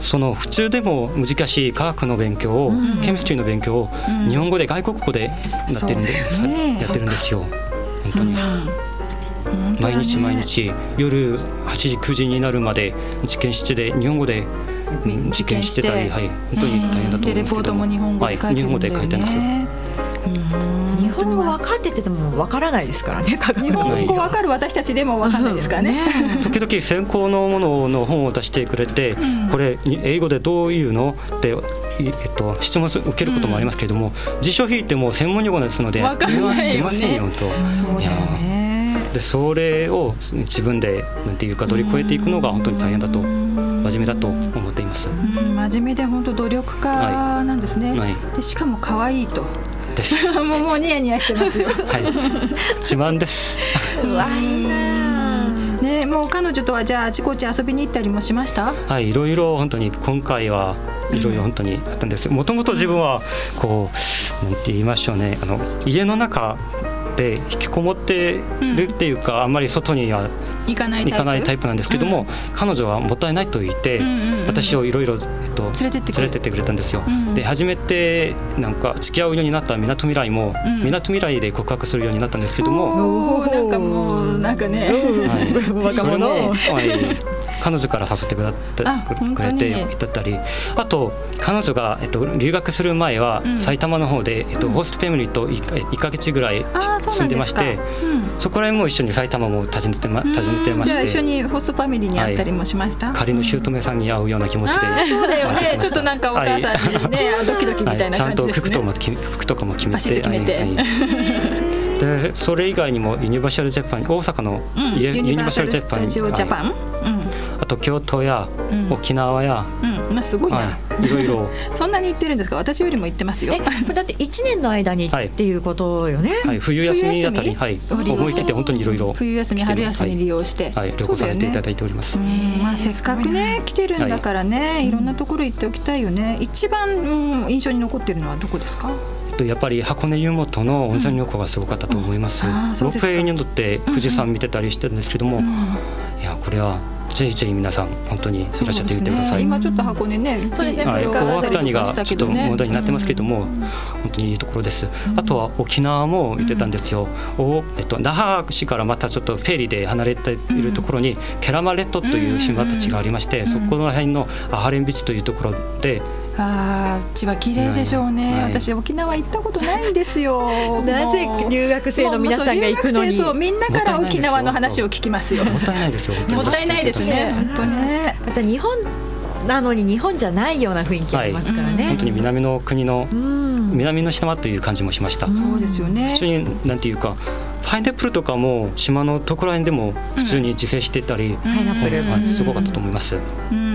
その普通でも難しい科学の勉強を、ケミストリーの勉強を日本語で外国語でなってるんで、やってるんですよ。本当に。毎日毎日夜8時9時になるまで実験室で日本語でうん実験して。たり、はい、本当に大変だと思でレうんですけども。ポートも日本語で書いてるんだよね、はい、日本語で書いてるんですよ。日本語分かってても分からないですからね科学日の本語わかる私たちでもわかんないですからね。時々先行のものの本を出してくれて、これに英語でどういうの？って、いえっと、質問す受けることもありますけれども、辞書引いても専門用語ですのでわかんないよねでそれを自分でなんていうか乗り越えていくのが本当に大変だと真面目だと思っています。うん真面目で本当努力家なんですね。はいでしかも可愛いと。です。もうもうニヤニヤしてますよ。はい、自慢です。うわいいなねもう彼女とはじゃああちこち遊びに行ったりもしました？はい、いろいろ本当に今回はいろいろ本当にあったんです。もともと自分はこうなんて言いましょうね、あの家の中で引きこもってるっていうか、あんまり外には行かないタイプ？行かないタイプなんですけども、彼女はもったいないと言って、うんうんうん。私をいろいろ、えっと、連れてってくれ。連れてってくれたんですよ。うんで初めてなんか付き合うようになったみなとみらいもうん。みなとみらいで告白するようになったんですけども、おーなんかもうなんかね。はい、若者。い、彼女から誘ってくだってあくれてだったりあと彼女が、えっと、留学する前はうん。埼玉の方で、えっと、ホストファミリーと 1, 1ヶ月ぐらい住なんんでましてうん。そこら辺も一緒に埼玉も訪ねてま訪ねてまじゃあ一緒してにホストファミリーに会ったりもしました？仮の姑さんに会うような気持ちで。そうだよね。ちょっとなんかお母さんにね、あドキドキみたいなちゃんと感じですね。服ともき服とかも決めて決めてでそれ以外にもユニバーサルジャパン大阪のうんユユニバーサルスユニバーサルジャパンタジャパはいン。あと京都やうん。沖縄や、うん。うん。まあすごいな。はい、いろいろ。そんなに行ってるんですか？私よりも行ってますよ。だって一年の間にはい。っていうことよね、はい、冬休みあたり、冬はい、思い切って本当にいろいろ。冬休み春休み利用して、はい、はい、旅行させていただいております。うん。まあ、せっかくね来てるんだからね、い、ろんなところ行っておきたいよね。一番、うん、印象に残ってるのはどこですか？とやっぱり箱根湯本の温泉旅行がすごかったと思います。ロープウェイに乗って富士山見てたりしてるんですけども、いやこれはぜひぜひ皆さん本当にいらっしゃってみてください。今ちょっと箱根ねそうですねはい、伺大谷がちょっと問題になってますけども、本当にいいところです。あとは沖縄も行ってたんですよ。おえっと那覇市からまたちょっとフェリーで離れているところに、ケラマレットという島たちがありまして、そこら辺のアハレンビーチというところでああ千葉綺麗でしょうね、はい。私沖縄行ったことないんですよ。なぜ留学生の皆さんが行くのに？もうそう留学生そうみんなから沖縄の話を聞きますよ。もったいないですよ。もったいないです ね本当ね。また日本なのに日本じゃないような雰囲気ありますからね、本当に南の国のうん。南の島という感じもしました、そうですよね。普通になんていうかパイナップルとかも島のところら辺でも普通に自生してたり、パイナップル、はいすごかったと思います、うん、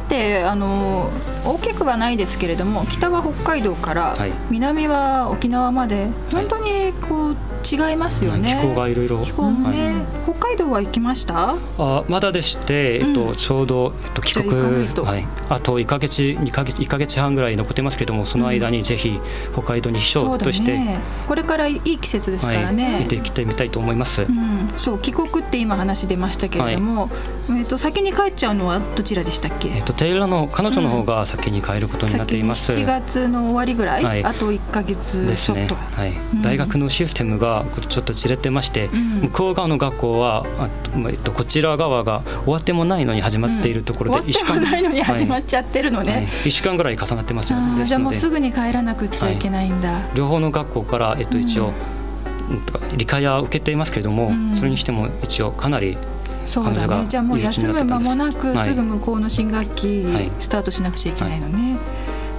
ってあの大きくはないですけれども北は北海道から、はい。南は沖縄まで本当にこう違いますよね、気候がいろいろ。気候もね、はい。北海道は行きました？あまだでして、えっとうん。ちょうど、えっと、帰国はい、あと1か月2か月1か月半ぐらい残ってますけれどもその間にぜひ北海道に秘書として、ね。これからいい季節ですからはい、ね、見ていきたいみたいと思います、うん、そう帰国って今話出ましたけれども、えっと先に帰っちゃうのはどちらでしたっけ、えっと、テイラの彼女の方が先に帰ることになっています、先に7月の終わりぐらい、はい。あと1か月ですねちょっと、はい。うん。大学のシステムがちょっとずれてまして、ん。向こう側の学校はえっと、こちら側が終わってもないのに始まっているところで、終わってもないのに始まっちゃってるのね、はい、1週間ぐらい重なってますよあーですのでじゃあもうすぐに帰らなくちゃいけないんだ、両方の学校から、えっと、一応、理解は受けていますけれども、うんそれにしても一応かなりそうだね。じゃあもう休む間もなくはい。すぐ向こうの新学期はい。スタートしなくちゃいけないのね、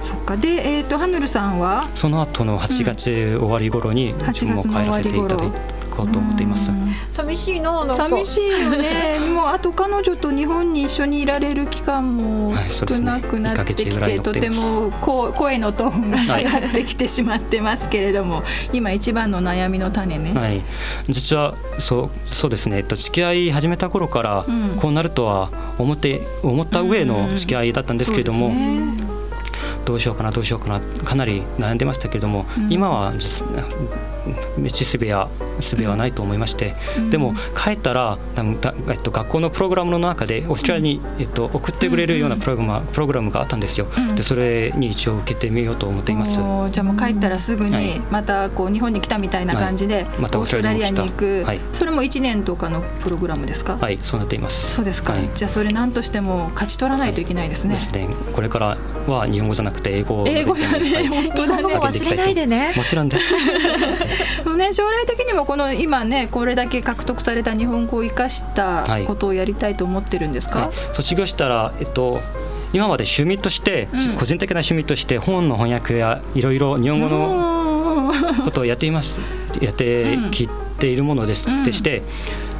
そっか。で、えー、とハヌルさんは？その後の8月終わり頃に自分も帰らせていただこうと思っています。寂しいななんか。寂しいよね。もうあと彼女と日本に一緒にいられる期間も少なくなってきて、一ヶ月ぐらい残とてもこう声のトーンが下がってきてしまってますけれども、今一番の悩みの種ね、はい、実はそうそうですね、えっと、付き合い始めた頃からうん。こうなるとは思って思った上の付き合いだったんですけれども、そうですね。どうしようかなどうしようかなかなり悩んでましたけれども、うん。今は実道すべやすべはないと思いまして、うん。でも帰ったらえっと、学校のプログラムの中でオーストラリアに、えっと、送ってくれるようなプログラム,、プログラムがあったんですよ、うん。でそれに一応受けてみようと思っています。じゃあもう帰ったらすぐはい。にまたこう日本に来たみたいな感じで、はい。またオーストラリアに行く、はい。それも1年とかのプログラムですか、はい、そうなっています。そうですか、はい。じゃあそれ何としても勝ち取らないといけないですね、ですね。これからは日本語じゃなくて英語を英語だね、はい本当だ。ね忘れないでね。もちろんです。ね将来的にもこの今ねこれだけ獲得された日本語を生かしたはい。ことをやりたいと思ってるんですか、はい。卒業したら、えっと、今まで趣味として、うん。個人的な趣味として本の翻訳やいろいろ日本語ののことをやっています。やってうん。きているものです、うん。でして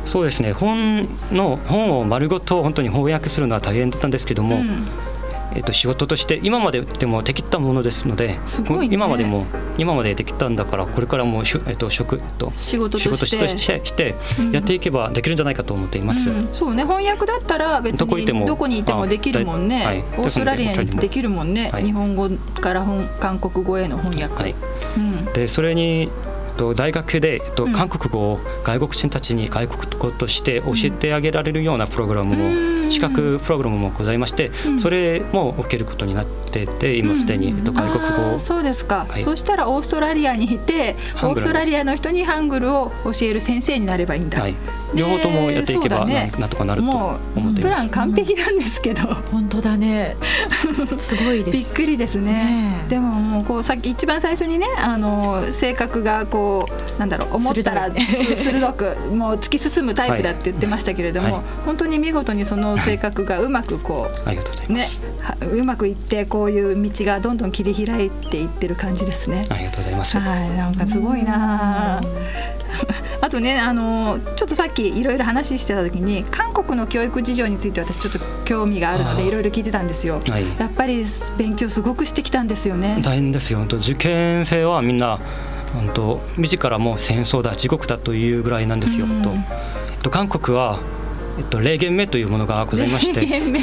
そうですね本の本を丸ごと本当に翻訳するのは大変だったんですけども、えっと、仕事として今まででもできたものですのでね。今までも今までできたんだからこれからもえっと、職、えっと、仕事として。仕事としてやっていけばできるんじゃないかと思っています。うん。そうね。翻訳だったら別にどこにいてもできるもんね、あはいオーストラリアにできるもんね、はい。日本語から本韓国語への翻訳、はい。うん。でそれにと大学で、えっとうん。韓国語を外国人たちに外国語として教えてあげられるようなプログラムも、うん資格プログラムもございまして、うん。それも受けることになってて今すでに、えっと、外国あ語そうですか、はい。そしたらオーストラリアにいてオーストラリアの人にハングルを教える先生になればいいんだ、はい、両方ともやっていけば、なんとかなるとも思っています。うプラン。完璧なんですけど、本当だね。すごいです。びっくりですね。ねえ。でももうこうさっき一番最初にねあの性格がこうなんだろう思ったら鋭くもう突き進むタイプだって言ってましたけれども、はい。本当に見事にその性格がうまくこう、ありがとうございまねす。はうまくいってこういう道がどんどん切り開いていってる感じですね。ありがとうございます。はい、なんかすごいなあ。あとね、あのちょっとさっきいろいろ話してた時に韓国の教育事情について私ちょっと興味があるのでいろいろ聞いてたんですよ。はいやっぱり勉強すごくしてきたんですよね。大変ですよ。本当受験生はみんな本当自らもう戦争だ地獄だというぐらいなんですよ。うんと韓国はえっと霊言目というものがございまして。零限目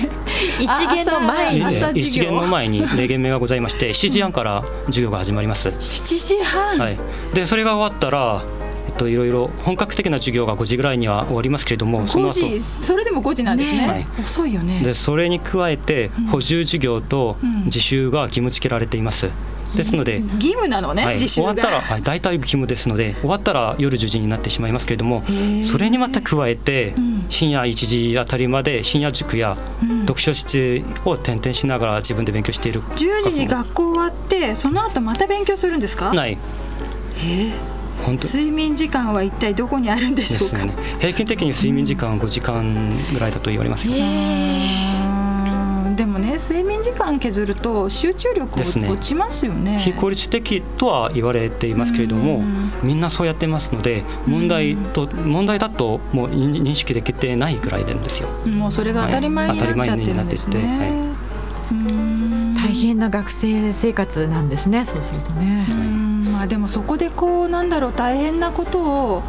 一元の前に一元の前に霊言目がございまして 7時半から授業が始まります。7時半、はい、でそれが終わったら、えっと、いろいろ本格的な授業が5時ぐらいには終わりますけれどもその5後時それでも5時なんですね。ねはい遅いよね。でそれに加えて補充授業とうん自習が義務付けられています。ですので、義務なのね、はい、終わったら、はい、大体義務ですので終わったら夜10時になってしまいますけれどもそれにまた加えて、ん。深夜1時あたりまで深夜塾やうん。読書室を転々しながら自分で勉強している10時に学校終わってその後また勉強するんですか？ない。本当。睡眠時間は一体どこにあるんでしょうか？ね。平均的に睡眠時間は5時間ぐらいだと言われますよ、うー。んでもね睡眠時間削ると集中力落ちますよね。非効率的とは言われていますけれども、うん。みんなそうやってますので問題と問題だともう認認識できてないぐらいなんですよ。もうそれが当たり前になっちゃってるんですね、大変な学生生活なんですねそうするとね。まあでもそこでこうなんだろう大変なことを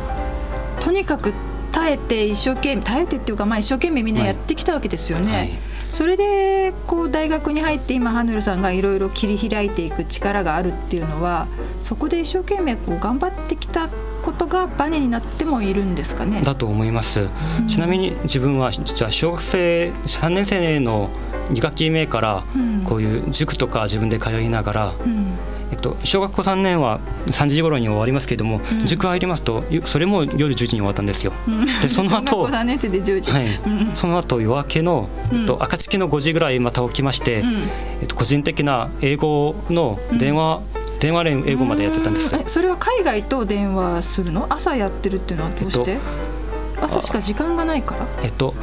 とにかく耐えて一生懸命耐えてっていうかまあ一生懸命みんなやってきたわけですよね。はいそれでこう大学に入って今ハヌルさんがいろいろ切り開いていく力があるっていうのはそこで一生懸命こう頑張ってきたことがバネになってもいるんですかね？だと思います、ちなみに自分は実は小学生3年生の2学期目からうん。こういう塾とか自分で通いながら、うんえっと、小学校3年は3時頃に終わりますけれども、うん。塾入りますとゆそれも夜10時に終わったんですよ。うん。でその 小学後校3年生で10時。はい。うんその後夜明けの、えっとうん暁の5時ぐらいまた起きまして、うん。えっと、個人的な英語の電話、電話連英語までやってたんです。えそれは海外と電話するの？朝やってるっていうのはどうして、えっ朝しか時間がないから？えっと、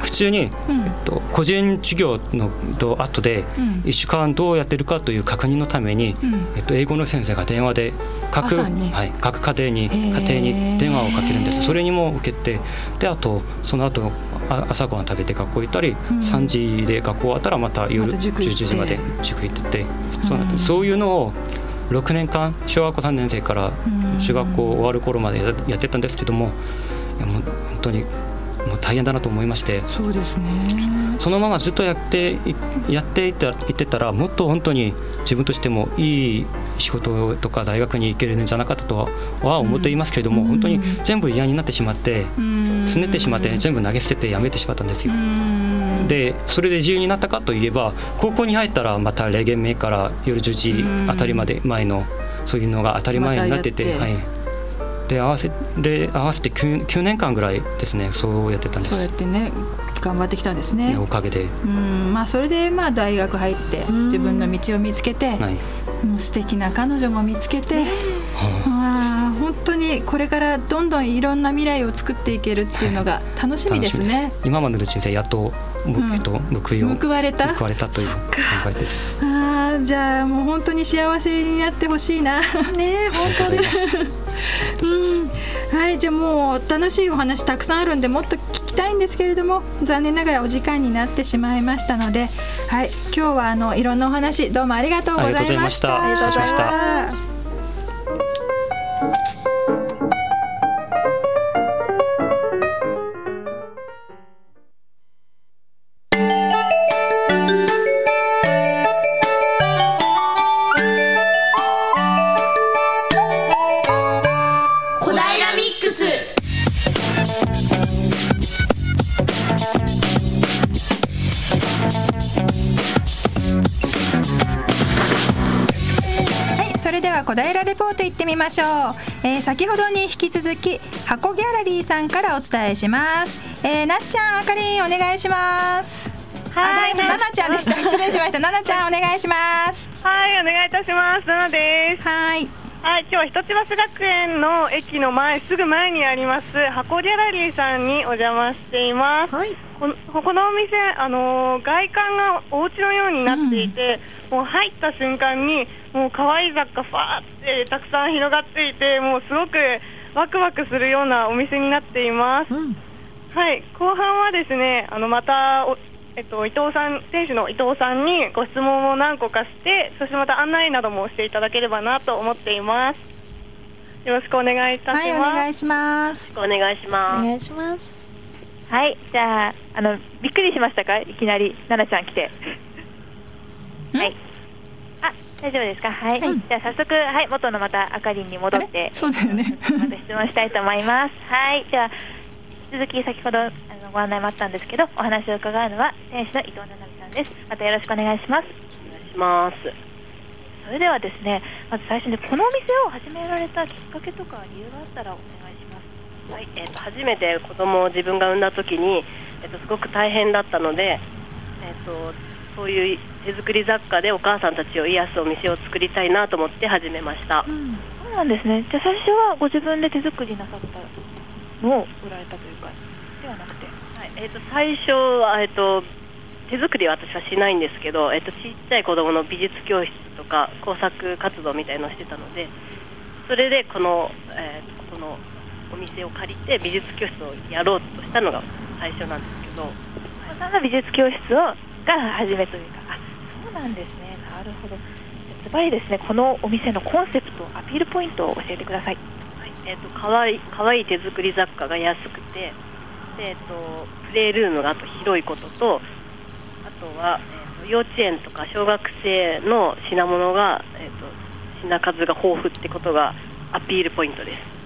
普通に、うん。えっと、個人授業のと後でうん。1週間どうやってるかという確認のために、うん。えっと、英語の先生が電話で各,、はい、各家庭に家庭に電話をかけるんです。それにも受けてであとその後あ朝ごはん食べて学校行ったり、うん。3時で学校終わったらまた夜また塾行って。10時まで塾行っててそうなんでうんす。そういうのを6年間小学校3年生からうん。中学校終わる頃までややってたんですけどもいやもう本当にもう大変だなと思いまして。そうですね。そのままずっとやっていやっていってたらもっと本当に自分としてもいい仕事とか大学に行けるんじゃなかったとはは思っていますけれども、うん。本当に全部嫌になってしまってうん。すねってしまって全部投げ捨ててやめてしまったんですよ。うん。でそれで自由になったかといえば高校に入ったらまた0限目から夜10時あたりまで前のそういうのが当たり前になってて、はい、で合わせで合わせて 9, 9年間ぐらいですねそうやってたんでそうやっす。てね頑張ってきたんですね。おかげで、うんまあそれでまあ大学入ってん。自分の道を見つけて、はい。もう素敵な彼女も見つけて、は まあ本当にこれからどんどんいろんな未来を作っていけるっていうのが楽しみです楽しみね。今までの人生やっと、むうん。えっと、報いを報われた？報われたという考えです。あーじゃあもう本当に幸せになってほしいな。ね本当ですうん、はいじゃあもう楽しいお話たくさんあるんでもっと聞きたいんですけれども残念ながらお時間になってしまいましたので、はい今日はあのいろんなお話どうもありがとうございました。ありがとうございました。ありがとうございました。ってみましょう、えー先ほどに引き続き箱ギャラリーさんからお伝えします、えーなっちゃんあかりんお願いします。はいななちゃんでした。失礼しました。ななちゃんお願いします。はい、お願いいたします。ななです。はい。はい、今日は一橋学園の駅の前、すぐ前にあります箱ギャラリーさんにお邪魔しています。はいこのこのお店、あのー外観がお家のようになっていて、もう入った瞬間にもう可愛い雑貨ファーってたくさん広がっていてもうすごくワクワクするようなお店になっています。うんはい、後半はですね、あのまたおえっと伊藤さん店主の伊藤さんにご質問を何個かして、そしてまた案内などもしていただければなと思っています。よろしくお願いいたします。はいお願いしますお願いしおます。願いしますはい、じゃああのびっくりしましたか？いきなり奈々ちゃん来て。はい。あ大丈夫ですか？はい。はいじゃあ早速はい元のまたあかりんに戻って。そうだよねまた質問したいと思います。はい、じゃあ引き続き先ほどあのご案内もあったんですけど、お話を伺うのは店主の伊藤七海さんです。またよろしくお願いします。お願いします。そそれではですねまず最初にこのお店を始められたきっかけとか理由があったらお願いしますはいえー、と初めて子供を自分が産んだ時に、えー、とすごく大変だったので、えー、とそういう手作り雑貨でお母さんたちを癒すお店を作りたいなと思って始めました、そうなんですね。じゃあ最初はご自分で手作りなさったのを売られたというかではなくて。はいえー、と最初は、えー、と手作りは私はしないんですけど、えー、とちっちゃい子供の美術教室とか工作活動みたいのをしてたのでそれでこの,、えー、とこのお店を借りて美術教室をやろうとしたのが最初なんですけど。お母さんが美術教室をが初めというかあそうなんですね。なるほど。ズバリですねこのお店のコンセプトアピールポイントを教えてください。はい。えー、とかわいかわいい手作り雑貨が安くてで、えー、とプレイルームがあと広いこととあとは、えー、と幼稚園とか小学生の品物が、えー、と品数が豊富ってことがアピールポイントです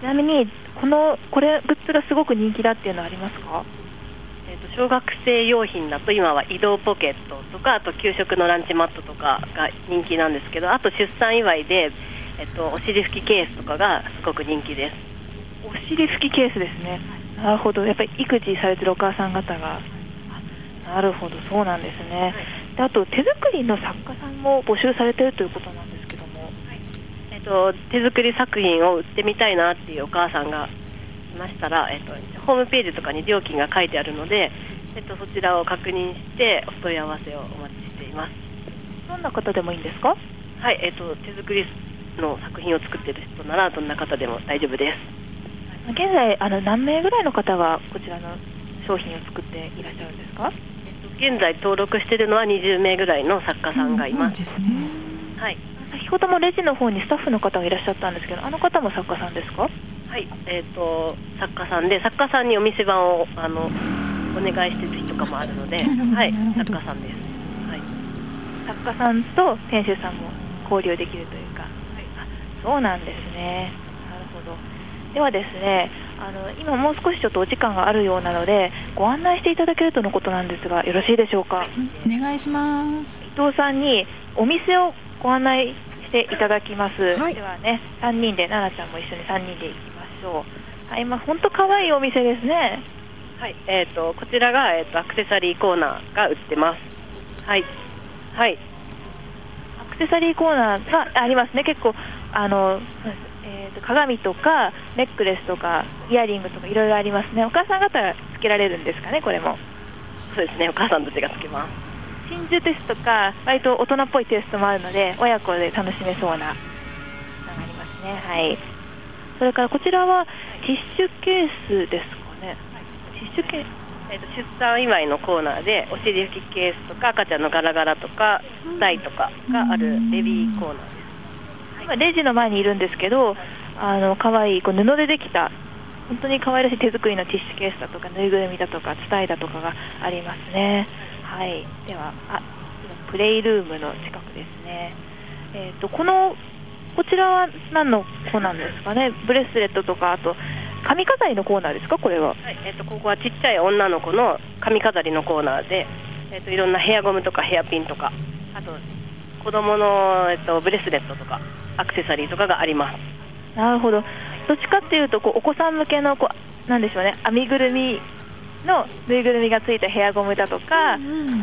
ちなみにこのこれグッズがすごく人気だっていうのはありますか？えー、と小学生用品だと今は移動ポケットとかあと給食のランチマットとかが人気なんですけどあと出産祝いで、えー、とお尻拭きケースとかがすごく人気です。お尻拭きケースですね。なるほど。やっぱり育児されてるお母さん方が。あなるほど。そうなんですね、であと手作りの作家さんも募集されてるということなんと、手作り作品を売ってみたいなっていうお母さんがいましたら、えっと、ホームページとかに料金が書いてあるので、えっと、そちらを確認してお問い合わせをお待ちしています。どんな方でもいいんですか？はい、えっと、手作りの作品を作っている人ならどんな方でも大丈夫です。現在あの何名ぐらいの方がこちらの商品を作っていらっしゃるんですか？現在登録しているのは20名ぐらいの作家さんがいます、ですね。はい、先ほどもレジの方にスタッフの方がいらっしゃったんですけどあの方も作家さんですか？はいえっと作家さんで作家さんにお店番をあのお願いしてる日とかもあるので、はい作家さんです、はい。作家さんと店主さんも交流できるというか、あそうなんですね。なるほど。ではですねあの今もう少しちょっとお時間があるようなのでご案内していただけるとのことなんですがよろしいでしょうか、お願いします。伊藤さんにお店をご案内していただきます、はい。ではね3人で奈々ちゃんも一緒に3人で行きましょう。はいまあ本当可愛いお店ですね。はい、えっ、とこちらがえっ、とアクセサリーコーナーが売ってます。はい、はい、アクセサリーコーナーがありますね、結構、あのえーと鏡とかネックレスとかイヤリングとかいろいろありますね、お母さん方がつけられるんですかね、これも。そうですね。お母さんたちがつけます。真珠テストか、割と大人っぽいテストもあるので、親子で楽しめそうなのがありますね。はい。それからこちらはティッシュケースですかね。ティッシュケースえっ、と出産祝いのコーナーでお尻拭きケースとか赤ちゃんのガラガラとか台とかがあるベビーコーナーです。今レジの前にいるんですけど、あの可愛いこう布でできた本当に可愛らしい手作りのティッシュケースだとかぬいぐるみだとか伝えだとかがありますね。はい。ではあ今プレイルームの近くですね。えっ、とこのこちらは何の子なんですかね？ブレスレットとかあと髪飾りのコーナーですか？これは。はい、えっ、とここはちっちゃい女の子の髪飾りのコーナーで、えっ、といろんなヘアゴムとかヘアピンとか、あと子供のえっ、とブレスレットとかアクセサリーとかがあります。なるほど。どっちかっていうとこうお子さん向けのこうなんでしょうね。編みぐるみのぬいぐるみがついたヘアゴムだとか。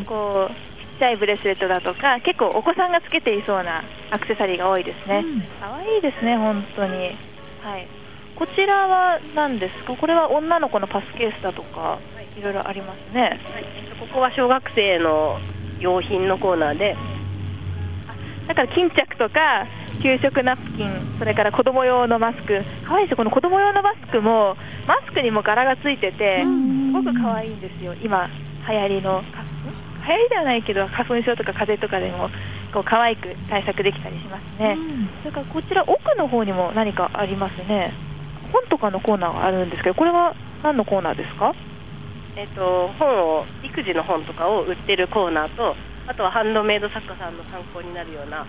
こうちっちゃいブレスレットだとか結構お子さんがつけていそうなアクセサリーが多いですね、可愛いですね本当に。はい。こちらは何ですか？これは女の子のパスケースだとかいろいろありますね。はい、えっとここは小学生の用品のコーナーで、だから巾着とか給食ナプキンそれから子供用のマスク。可愛いですよこの子供用のマスクもマスクにも柄がついててすごく可愛いんですよ今。流行りの流行りではないけど花粉症とか風邪とかでもこう可愛く対策できたりしますね、それからこちら奥の方にも何かありますね。本とかのコーナーがあるんですけどこれは何のコーナーですか？えっと本を育児の本とかを売ってるコーナーと、あとはハンドメイド作家さんの参考になるような、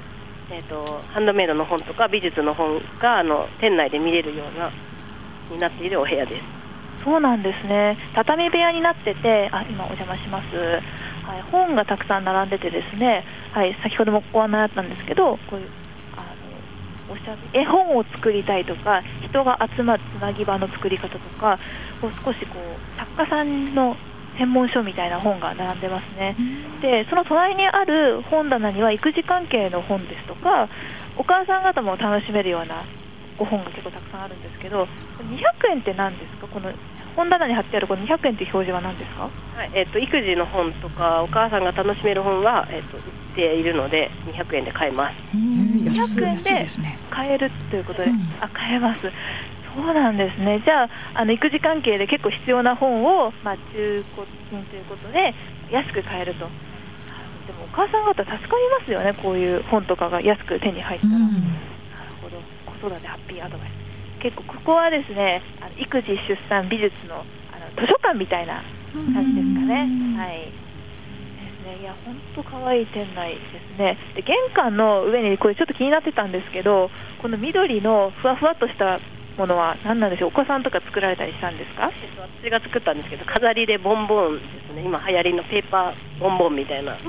えっとハンドメイドの本とか美術の本があの店内で見れるようなになっているお部屋です。そうなんですね。畳部屋になっててあ今お邪魔します。はい、本がたくさん並んでてですね、はい、先ほどもご案内あったんですけどこういうあのおしゃべ絵本を作りたいとか人が集まるつなぎ場の作り方とかこう少しこう作家さんの専門書みたいな本が並んでますね、でその隣にある本棚には育児関係の本ですとかお母さん方も楽しめるようなご本が結構たくさんあるんですけど200円って何ですか？この本棚に貼ってあるこの200円っていう表示は何ですか？はいえっと育児の本とかお母さんが楽しめる本は、えっと売っているので200円で買えます。安い200円で買えるということで、うん。あ買えますそうなんですねじゃああの育児関係で結構必要な本を、まあ、中古品ということで安く買えるとでもお母さん方助かりますよねこういう本とかが安く手に入ったら、なるほど子育てハッピーアドバイス結構ここはですねあの育児出産美術のあの図書館みたいな感じですかね。はい。ですね。いや本当可愛い店内ですね。で玄関の上にこれちょっと気になってたんですけど、この緑のふわふわっとしたものは何なんでしょう？お子さんとか作られたりしたんですか？えっと私が作ったんですけど飾りでボンボンですね今流行りのペーパーボンボンみたいななん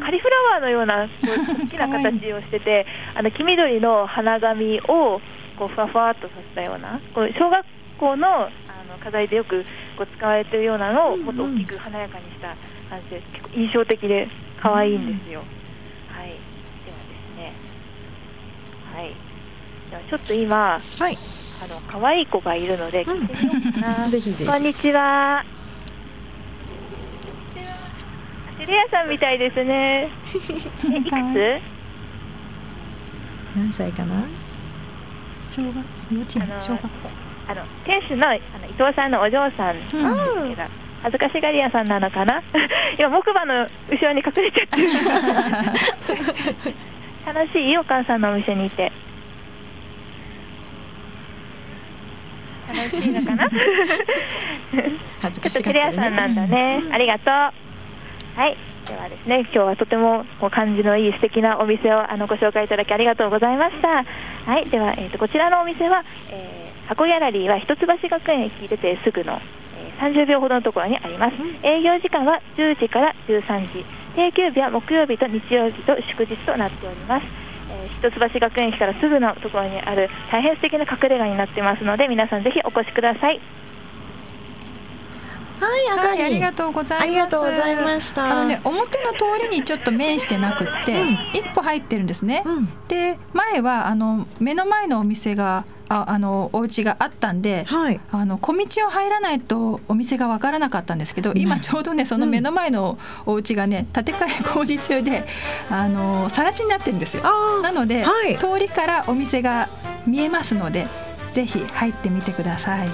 かカリフラワーのようなこう好きな形をしてて、あの黄緑の花紙をこうふわふわっとさせたような、こう小学校のあの飾りでよくこう使われているようなのをもっと大きく華やかにした感じで結構印象的で可愛いんですよ。はい。ではですね、はい。ではちょっと今はいあの可愛い子がいるので聞いてみようかな。ぜひぜひこんにちは。テレ屋さんみたいですね。えいくつ？何歳かな？小学幼稚園小学校あの店主のあの伊藤さんのお嬢さんですけど、恥ずかしがり屋さんなのかな？今木馬の後ろに隠れちゃってる。楽しいお母さんのお店にいて。楽しいのかな？恥ずかしがってるレ屋さんなんだね。ありがとう。はい。ではですね、今日はとてもこう感じのいい素敵なお店をあのご紹介いただきありがとうございました。はい。では、えー、とこちらのお店は、えー箱ギャラリーは一橋学園駅出てすぐの、えー30秒ほどのところにあります。営業時間は10時から13時。定休日は木曜日と日曜日と祝日となっております。えー一橋学園駅からすぐのところにある大変素敵な隠れ家になってますので皆さんぜひお越しください。はいあかりはい、ありがとうございます。ありがとうございましたあのね、表の通りにちょっと面してなくって、一歩入ってるんですね。うんで、前はあの目の前のお店が、あ、あのお家があったんで。はい。あの小道を入らないとお店が分からなかったんですけど今ちょうどねその目の前のお家がね建て替え工事中であの更地になってるんですよ。なので、はい。通りからお店が見えますのでぜひ入ってみてください。はい。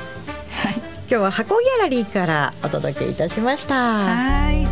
今日は箱ギャラリーからお届けいたしました。はい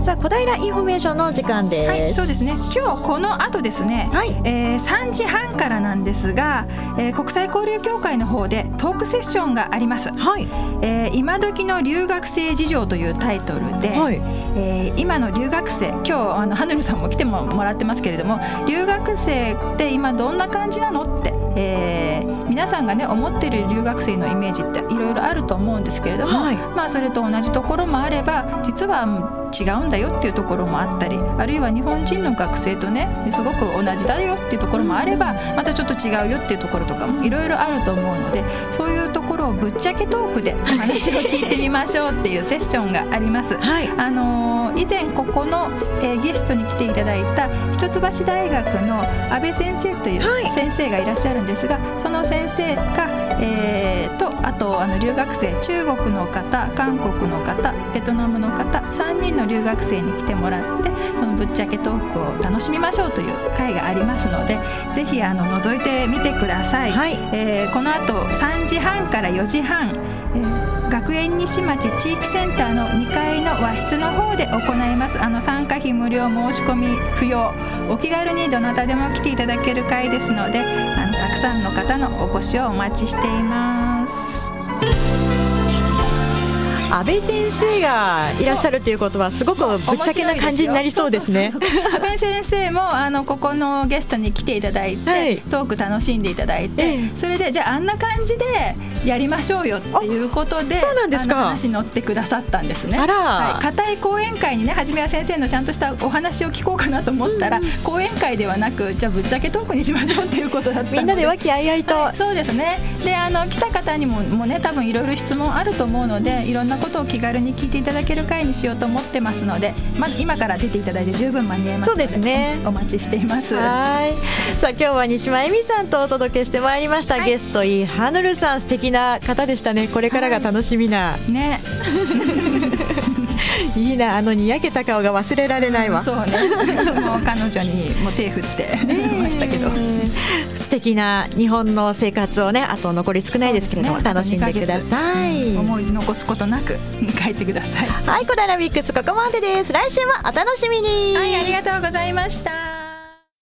さあ小平インフォメーションの時間です、はい、そうですね。今日この後ですね、はい。えー3時半からなんですが、えー国際交流協会の方でトークセッションがあります。はい。えー今時の留学生事情というタイトルで、はい。えー今の留学生今日あのハヌルさんも来てももらってますけれども留学生って今どんな感じなのって、えー皆さんがね思ってる留学生のイメージっていろいろあると思うんですけれども、はい。まあそれと同じところもあれば実はうんだよっていうところもあったりあるいは日本人の学生とねすごく同じだよっていうところもあればまたちょっと違うよっていうところとかもいろいろあると思うのでそういうところをぶっちゃけトークでお話を聞いてみましょうっていうセッションがあります。はい。あのー以前ここの、えーゲストに来ていただいた一橋大学の安倍先生というはい。先生がいらっしゃるんですが、その先生が、えーとあとあの留学生中国の方韓国の方ベトナムの方3人の留学生に来てもらってこのぶっちゃけトークを楽しみましょうという会がありますのでぜひあの覗いてみてください。はいえーこの後3時半から4時半、えー学園西町地域センターの2階の和室の方で行いますあの参加費無料申し込み不要お気軽にどなたでも来ていただける会ですのであのたくさんの方のお越しをお待ちしています。安倍先生がいらっしゃるということはすごくぶっちゃけな感じになりそうですね。安倍先生もあのここのゲストに来ていただいて、はい。トーク楽しんでいただいて、ええ。それでじゃああんな感じでやりましょうよっていうことでそうなんですか。話に乗ってくださったんですね。あら。はい、固い講演会にね初めは先生のちゃんとしたお話を聞こうかなと思ったら、講演会ではなくじゃあぶっちゃけトークにしましょうっていうことだったのでみんなで和気あいあいと、はい。そうですね。であの来た方にももうね多分いろいろ質問あると思うのでいろんなことを気軽に聞いていただける会にしようと思ってますので、ま、今から出ていただいて十分間に合いますのでそうですね。お待ちしています。はい。さあ今日は西間恵美さんとお届けしてまいりました、ゲストイハヌルさん素敵な方でしたね。これからが楽しみな、ね、い、いな。あのにやけた顔が忘れられないわ、そうね。もう彼女にもう手振ってましたけど。素敵な日本の生活をねあと残り少ないですけれどね。楽しんでください、思い残すことなく帰ってください。はい小平ミックスここまでです。来週もお楽しみに。はい、ありがとうございました。